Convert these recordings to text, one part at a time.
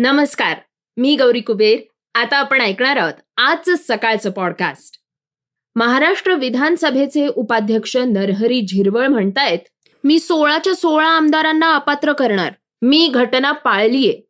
नमस्कार मी गौरी कुबेर. आता आपण ऐकणार आहोत आजचं सकाळचं पॉडकास्ट महाराष्ट्र विधानसभेचे उपाध्यक्ष नरहरी झिरवळ म्हणतायत मी सोळाच्या सोळा आमदारांना अपात्र करणार. मी घटना पाळलीये.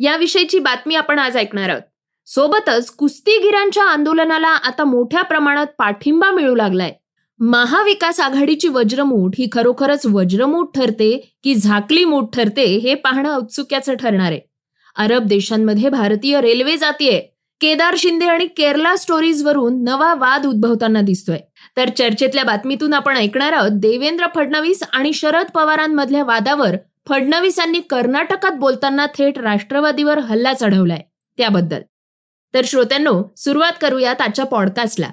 याविषयीची बातमी आपण आज ऐकणार आहोत. सोबतच कुस्तीगिरांच्या आंदोलनाला आता मोठ्या प्रमाणात पाठिंबा मिळू लागलाय. महाविकास आघाडीची वज्रमूठ ही खरोखरच वज्रमूठ ठरते की झाकली मूठ ठरते हे पाहणं औत्सुक्याचं ठरणार आहे. अरब देशांमध्ये भारतीय रेल्वे जातीये. केदार शिंदे आणि केरला स्टोरीज वरून नवा वाद उद्भवताना दिसतोय. तर चर्चेतल्या बातमीतून आपण ऐकणार आहोत देवेंद्र फडणवीस आणि शरद पवारांमधल्या वादावर फडणवीसांनी कर्नाटकात बोलताना थेट राष्ट्रवादीवर हल्ला चढवलाय. त्याबद्दल. तर श्रोत्यांनो सुरुवात करूयात आजच्या पॉडकास्टला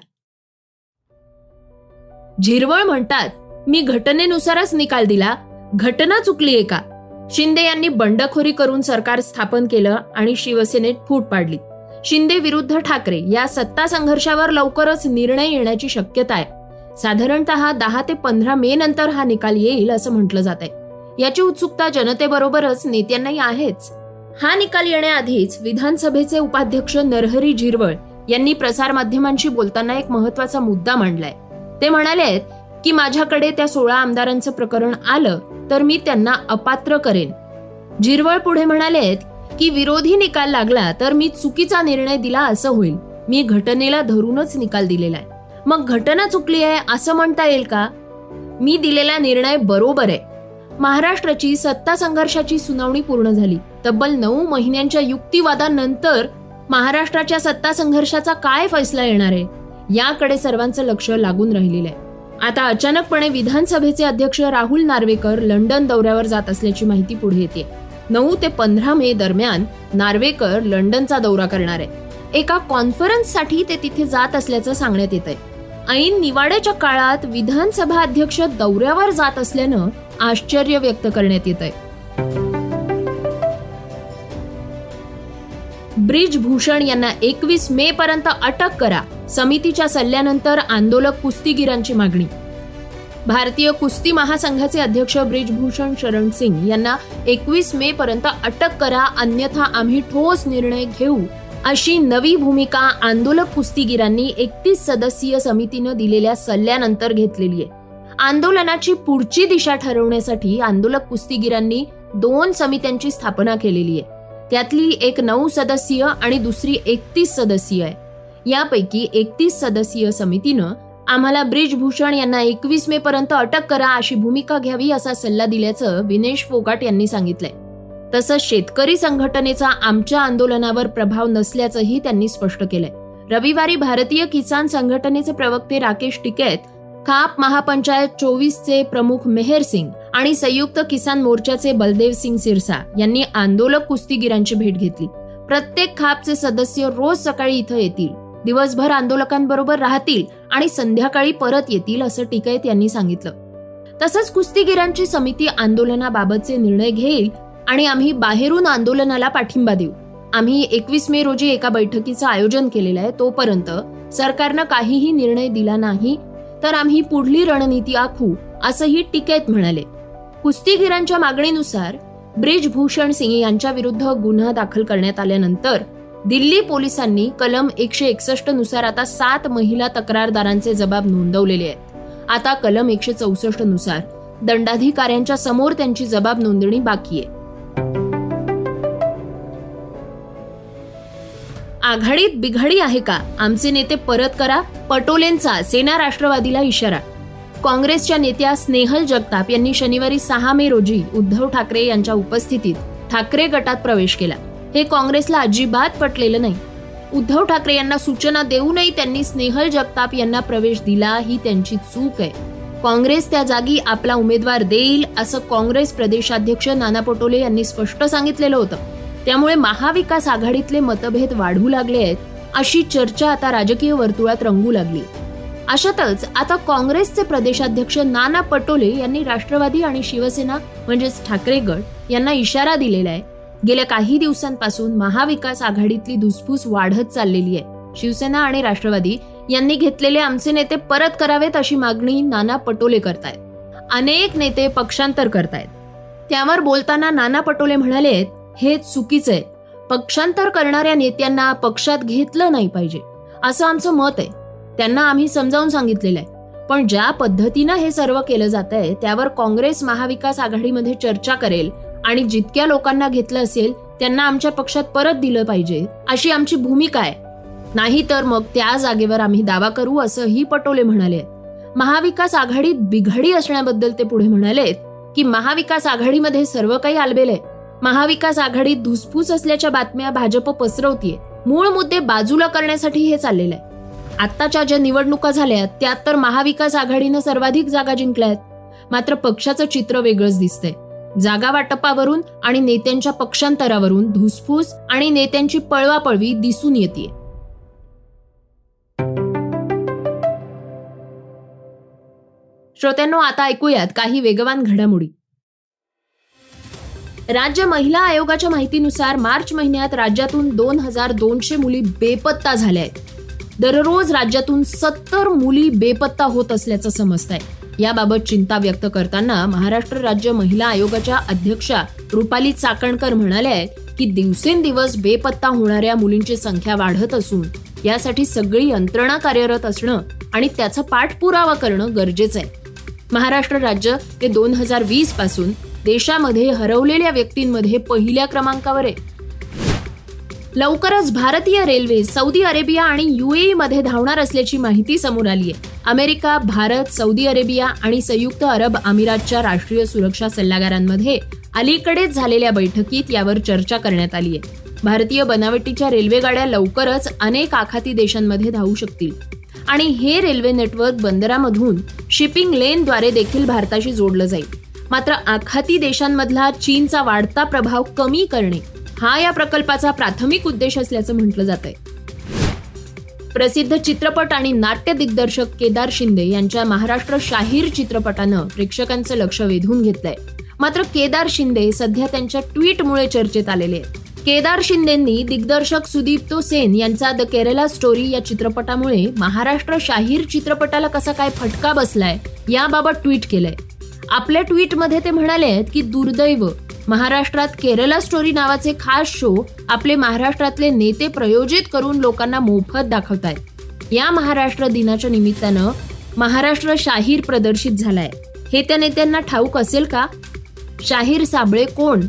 झिरवळ म्हणतात मी घटनेनुसारच निकाल दिला. घटना चुकलीये का शिंदे यांनी बंडखोरी करून सरकार स्थापन केलं आणि शिवसेनेत फूट पाडली. शिंदे विरुद्ध ठाकरे या सत्ता संघर्षावर लवकरच निर्णय येण्याची शक्यता आहे. साधारणतः दहा ते पंधरा मे नंतर हा निकाल येईल असं म्हटलं जात आहे याची उत्सुकता जनतेबरोबरच नेत्यांनाही आहेच. हा निकाल येण्याआधीच विधानसभेचे उपाध्यक्ष नरहरी झिरवळ यांनी प्रसारमाध्यमांशी बोलताना एक महत्त्वाचा मुद्दा मांडलाय. ते म्हणाले की माझ्याकडे त्या सोळा आमदारांचं प्रकरण आलं तर मी त्यांना अपात्र करेन. जिरवळ पुढे म्हणाले की विरोधी निकाल लागला तर मी चुकीचा निर्णय दिला असं होईल. मी घटनेला धरूनच निकाल दिलेला आहे. मग घटना चुकली आहे असं म्हणता येईल का? मी दिलेला निर्णय बरोबर आहे. महाराष्ट्राची सत्ता संघर्षाची सुनावणी पूर्ण झाली. तब्बल नऊ महिन्यांच्या युक्तिवादानंतर महाराष्ट्राच्या सत्ता संघर्षाचा काय फैसला येणार आहे? याकडे सर्वांचं लक्ष लागून राहिलेलं आहे. आता अचानकपणे विधानसभेचे अध्यक्ष राहुल नार्वेकर लंडन दौऱ्यावर जात असल्याची माहिती पुढे येते. नऊ ते पंधरा मे दरम्यान नार्वेकर लंडनचा दौरा करणार आहे एका कॉन्फरन्ससाठी ते तिथे जात असल्याचं सांगण्यात येत आहे ऐन निवाड्याच्या काळात विधानसभा अध्यक्ष दौऱ्यावर जात असल्यानं आश्चर्य व्यक्त करण्यात येत आहे ब्रिज भूषण यांना एकवीस मे पर्यंत अटक करा. समितीच्या सल्ल्यानंतर आंदोलक कुस्तीगिरांची मागणी. भारतीय कुस्ती महासंघाचे अध्यक्ष ब्रिजभूषण शरण सिंग यांना एकवीस मे पर्यंत अटक करा अन्यथा आम्ही ठोस निर्णय घेऊ अशी नवी भूमिका आंदोलक कुस्तीगिरांनी एकतीस सदस्यीय समितीनं दिलेल्या सल्ल्यानंतर घेतलेली आहे. आंदोलनाची पुढची दिशा ठरवण्यासाठी आंदोलक कुस्तीगिरांनी दोन समित्यांची स्थापना केलेली आहे. त्यातली एक नऊ सदस्यीय आणि दुसरी एकतीस सदस्यीय आहे. यापैकी एकतीस सदस्यीय समितीनं आम्हाला ब्रिजभूषण यांना एकवीस मे पर्यंत अटक करा अशी भूमिका घ्यावी असा सल्ला दिल्याचं विनेश फोगाट यांनी सांगितलंय. तसंच शेतकरी संघटनेचा आमच्या आंदोलनावर प्रभाव नसल्याचंही त्यांनी स्पष्ट केलंय. रविवारी भारतीय किसान संघटनेचे प्रवक्ते राकेश टिकेत खाप महापंचायत चोवीसचे प्रमुख मेहर सिंग आणि संयुक्त किसान मोर्चाचे बलदेव सिंग सिरसा यांनी आंदोलक कुस्तीगिरांची भेट घेतली. प्रत्येक खापचे सदस्य रोज सकाळी इथं येतील. दिवसभर आंदोलकांबरोबर राहतील आणि संध्याकाळी परत येतील असं टिकैत यांनी सांगितलं. तसंच कुस्तीगिरांची समिती आंदोलनाबाबतचे निर्णय घेईल आणि आम्ही बाहेरून आंदोलनाला पाठिंबा देऊ. आम्ही एकवीस मे रोजी एका बैठकीचं आयोजन केलेलं आहे तोपर्यंत सरकारनं काहीही निर्णय दिला नाही तर आम्ही पुढली रणनीती आखू असंही टिकेत म्हणाले. कुस्तीगिरांच्या मागणीनुसार ब्रिजभूषण सिंग यांच्या विरुद्ध गुन्हा दाखल करण्यात आल्यानंतर दिल्ली पोलिसांनी कलम एकशे एकसष्टनुसार आता सात महिला तक्रारदारांचे जबाब नोंदवलेले आहेत. आता कलम एकशे चौसष्टनुसार दंडाधिकाऱ्यांच्या समोर त्यांची जबाब नोंदणी बाकी आहे. आघाडीत बिघाडी आहे का? आमचे नेते परत करा पटोलेंचा सेना राष्ट्रवादीला इशारा. काँग्रेसच्या नेत्या स्नेहल जगताप यांनी शनिवारी सहा मे रोजी उद्धव ठाकरे यांच्या उपस्थितीत ठाकरे गटात प्रवेश केला. हे काँग्रेसला अजिबात पटलेलं नाही. उद्धव ठाकरे यांना सूचना देऊनही त्यांनी स्नेहल जगताप यांना प्रवेश दिला ही त्यांची चूक आहे. काँग्रेस त्या जागी आपला उमेदवार देईल असं काँग्रेस प्रदेशाध्यक्ष नाना पटोले यांनी स्पष्ट सांगितलेलं होतं. त्यामुळे महाविकास आघाडीतले मतभेद वाढू लागले आहेत अशी चर्चा आता राजकीय वर्तुळात रंगू लागली. अशातच आता काँग्रेसचे प्रदेशाध्यक्ष नाना पटोले यांनी राष्ट्रवादी आणि शिवसेना म्हणजेच ठाकरे गट यांना इशारा दिलेला आहे. गेल्या काही दिवसांपासून महाविकास आघाडीतली धुसफूस वाढत चाललेली आहे. शिवसेना आणि राष्ट्रवादी यांनी घेतलेले आमचे नेते परत करावेत अशी मागणी नाना पटोले करतायत. अनेक नेते पक्षांतर करतायत. त्यावर बोलताना नाना पटोले म्हणाले हे चुकीचं आहे. पक्षांतर करणाऱ्या नेत्यांना पक्षात घेतलं नाही पाहिजे. असं आमचं मत आहे. त्यांना आम्ही समजावून सांगितलेलं आहे. पण ज्या पद्धतीनं हे सर्व केलं जात आहे त्यावर काँग्रेस महाविकास आघाडीमध्ये चर्चा करेल आणि जितक्या लोकांना घेतलं असेल त्यांना आमच्या पक्षात परत दिलं पाहिजे. अशी आमची भूमिका आहे. नाही तर मग त्या जागेवर आम्ही दावा करू असंही पटोले म्हणाले. महाविकास आघाडीत बिघाडी असण्याबद्दल ते पुढे म्हणाले की महाविकास आघाडीमध्ये सर्व काही आलबेल महाविकास आघाडीत धुसफूस असल्याच्या बातम्या भाजप पसरवतीये. मूळ मुद्दे बाजूला करण्यासाठी हे चाललेलं आहे. आत्ताच्या ज्या निवडणुका झाल्या त्यात तर महाविकास आघाडीनं सर्वाधिक जागा जिंकल्यात. मात्र पक्षाचं चित्र वेगळंच दिसतंय. जागा वाटपावरून आणि नेत्यांच्या पक्षांतरावरून धुसफूस आणि नेत्यांची पळवापळवी दिसून येते श्रोत्यांनो आता ऐकूयात काही वेगवान घडामोडी. राज्य महिला आयोगाच्या माहितीनुसार मार्च महिन्यात राज्यातून दोन हजार दोनशे मुली बेपत्ता झाल्या आहेत. दररोज राज्यातून सत्तर मुली बेपत्ता होत असल्याचं समजत आहे याबाबत चिंता व्यक्त करताना महाराष्ट्र राज्य महिला आयोगाच्या अध्यक्षा रुपाली चाकणकर म्हणाल्या आहेत की दिवसेंदिवस बेपत्ता होणाऱ्या मुलींची संख्या वाढत असून यासाठी सगळी यंत्रणा कार्यरत असणं आणि त्याचा पाठपुरावा करणं गरजेचं आहे महाराष्ट्र राज्य हे दोन हजार वीसपासून देशामध्ये हरवलेल्या व्यक्तींमध्ये पहिल्या क्रमांकावर आहे. लवकरच भारतीय रेल्वे सौदी अरेबिया आणि युएई मध्ये धावणार असल्याची माहिती समोर आली आहे. अमेरिका भारत सौदी अरेबिया आणि संयुक्त अरब अमिरातच्या राष्ट्रीय सुरक्षा सल्लागारांमध्ये अलीकडेच झालेल्या बैठकीत यावर चर्चा करण्यात आली आहे. भारतीय बनावटीच्या रेल्वेगाड्या लवकरच अनेक आखाती देशांमध्ये धावू शकतील. आणि हे रेल्वे नेटवर्क बंदरामधून शिपिंग लेनद्वारे देखील भारताशी जोडलं जाईल. मात्र आखाती देशांमधला चीनचा वाढता प्रभाव कमी करणे हा या प्रकल्पाचा प्राथमिक उद्देश असल्याचं म्हटलं जात आहे प्रसिद्ध चित्रपट आणि नाट्य दिग्दर्शक केदार शिंदे यांच्या महाराष्ट्र शाहीर चित्रपटानं प्रेक्षकांचं लक्ष वेधून घेतलंय. मात्र केदार शिंदे सध्या त्यांच्या ट्विटमुळे चर्चेत आलेले आहेत. केदार शिंदेंनी दिग्दर्शक सुदीप्तो सेन यांचा द केरला स्टोरी या चित्रपटामुळे महाराष्ट्र शाहीर चित्रपटाला कसा काय फटका बसलाय याबाबत ट्विट केलंय. आपल्या ट्विटमध्ये ते म्हणाले आहेत की दुर्दैव महाराष्ट्रात केरला स्टोरी नावाचे खास शो आपले महाराष्ट्रातले नेते प्रयोजित करून लोकांना मोफत दाखवतायत. या महाराष्ट्र दिनाच्या निमित्तानं महाराष्ट्र शाहीर प्रदर्शित झालाय. हे त्या नेत्यांना ठाऊक असेल का? शाहीर साबळे कोण?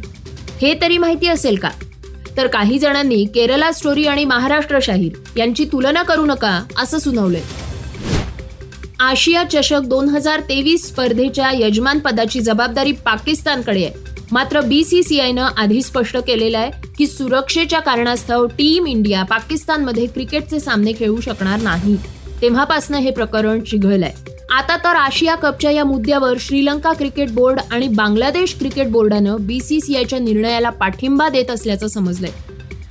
हे तरी माहिती असेल का? तर काही जणांनी केरला स्टोरी आणि महाराष्ट्र शाहीर यांची तुलना करू नका असं सुनावलंय. आशिया चषक दोन हजार तेवीस स्पर्धेच्या यजमानपदाची जबाबदारी पाकिस्तानकडे आहे. मात्र बीसीसीआयनं आधी स्पष्ट केलेलं आहे की सुरक्षेच्या कारणास्तव टीम इंडिया पाकिस्तानमध्ये क्रिकेटचे सामने खेळू शकणार नाही. तेव्हापासनं हे प्रकरण चिघळलंय आता तर आशिया कपच्या या मुद्द्यावर श्रीलंका क्रिकेट बोर्ड आणि बांगलादेश क्रिकेट बोर्डानं बीसीसीआयच्या निर्णयाला पाठिंबा देत असल्याचं समजलंय.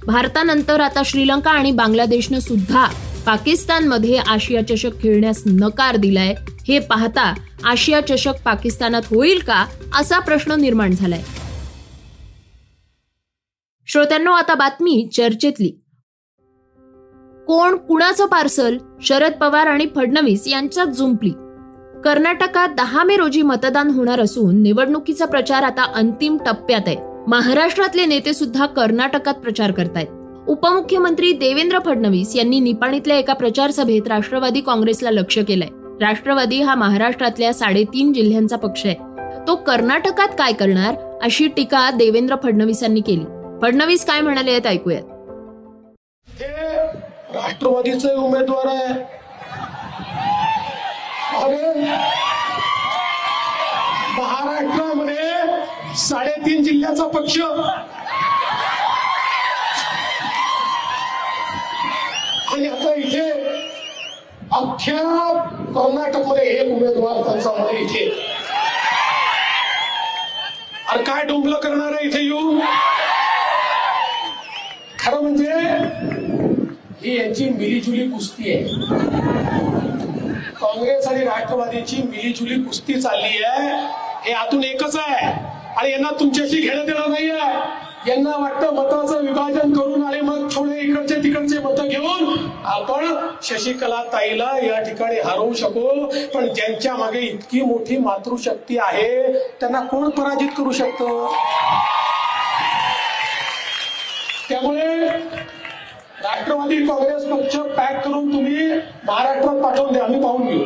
भारतानंतर आता श्रीलंका आणि बांगलादेशनं सुद्धा पाकिस्तानमध्ये आशिया चषक खेळण्यास नकार दिलाय हे पाहता आशिया चषक पाकिस्तानात होईल का असा प्रश्न निर्माण झालाय. श्रोत्यांनो आता बातमी चर्चेतली. कोण कुणाचं पार्सल? शरद पवार आणि फडणवीस यांच्यात जुंपली. कर्नाटकात दहा मे रोजी मतदान होणार असून निवडणुकीचा प्रचार आता अंतिम टप्प्यात आहे. महाराष्ट्रातले नेते सुद्धा कर्नाटकात प्रचार करतायत. उपमुख्यमंत्री देवेंद्र फडणवीस यांनी निपाणीतल्या एका प्रचार सभेत राष्ट्रवादी काँग्रेसला लक्ष केलंय. राष्ट्रवादी हा महाराष्ट्रातल्या साडेतीन जिल्ह्यांचा पक्ष आहे. तो कर्नाटकात काय करणार अशी टीका देवेंद्र फडणवीसांनी केली. फडणवीस काय म्हणाले आहेत ऐकूयात. राष्ट्रवादीचे उमेदवार आहे. महाराष्ट्रामध्ये साडेतीन जिल्ह्याचा पक्ष. आणि आता इथे अख्ख्या कर्नाटकमध्ये एक उमेदवार त्यांचा मध्ये इथे. अरे काय डोंबलं करणार आहे इथे येऊन? खरं म्हणजे ही यांची मिलीजुली कुस्ती आहे. काँग्रेस आणि राष्ट्रवादीची मिलीजुली कुस्ती चालली आहे. हे आतून एकच आहे. आणि यांना तुमच्याशी घेणं देणं नाही आहे यांना वाटतं मताचं विभाजन करून आणि मग थोडे इकडचे तिकडचे मतं घेऊन आपण शशिकला ताईला या ठिकाणी हरवू शकू. पण ज्यांच्या मागे इतकी मोठी मातृशक्ती आहे त्यांना कोण पराजित करू शकतो? त्यामुळे राष्ट्रवादी काँग्रेस पक्ष पॅक करून तुम्ही महाराष्ट्रात पाठवून द्या आम्ही पाहून घेऊ.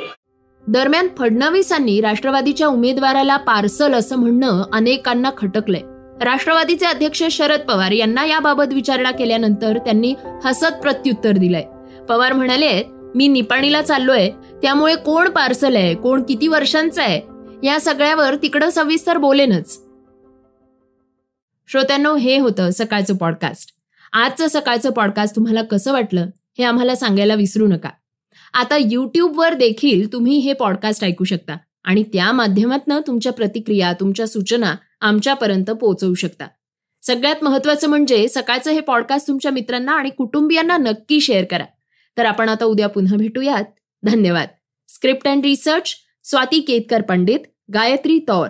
दरम्यान फडणवीसांनी राष्ट्रवादीच्या उमेदवाराला पार्सल असं म्हणणं अनेकांना खटकलंय. राष्ट्रवादीचे अध्यक्ष शरद पवार यांना याबाबत विचारणा केल्यानंतर त्यांनी हसत प्रत्युत्तर दिलंय. पवार म्हणाले मी निपाणीला चाललोय त्यामुळे कोण पार्सल आहे कोण किती वर्षांचं आहे या सगळ्यावर तिकडं सविस्तर बोलेनच. श्रोत्यांनो हे होतं सकाळचं पॉडकास्ट आजचं सकाळचं पॉडकास्ट तुम्हाला कसं वाटलं हे आम्हाला सांगायला विसरू नका. आता यूट्यूबवर देखील तुम्ही हे पॉडकास्ट ऐकू शकता आणि त्या माध्यमातून तुमच्या प्रतिक्रिया तुमच्या सूचना आमच्यापर्यंत पोहोचवू शकता. सगळ्यात महत्वाचं म्हणजे सकाळचं हे पॉडकास्ट तुमच्या मित्रांना आणि कुटुंबियांना नक्की शेअर करा. तर आपण आता उद्या पुन्हा भेटूयात. धन्यवाद. Script and research Swati Ketkar Pandit Gayatri Taur.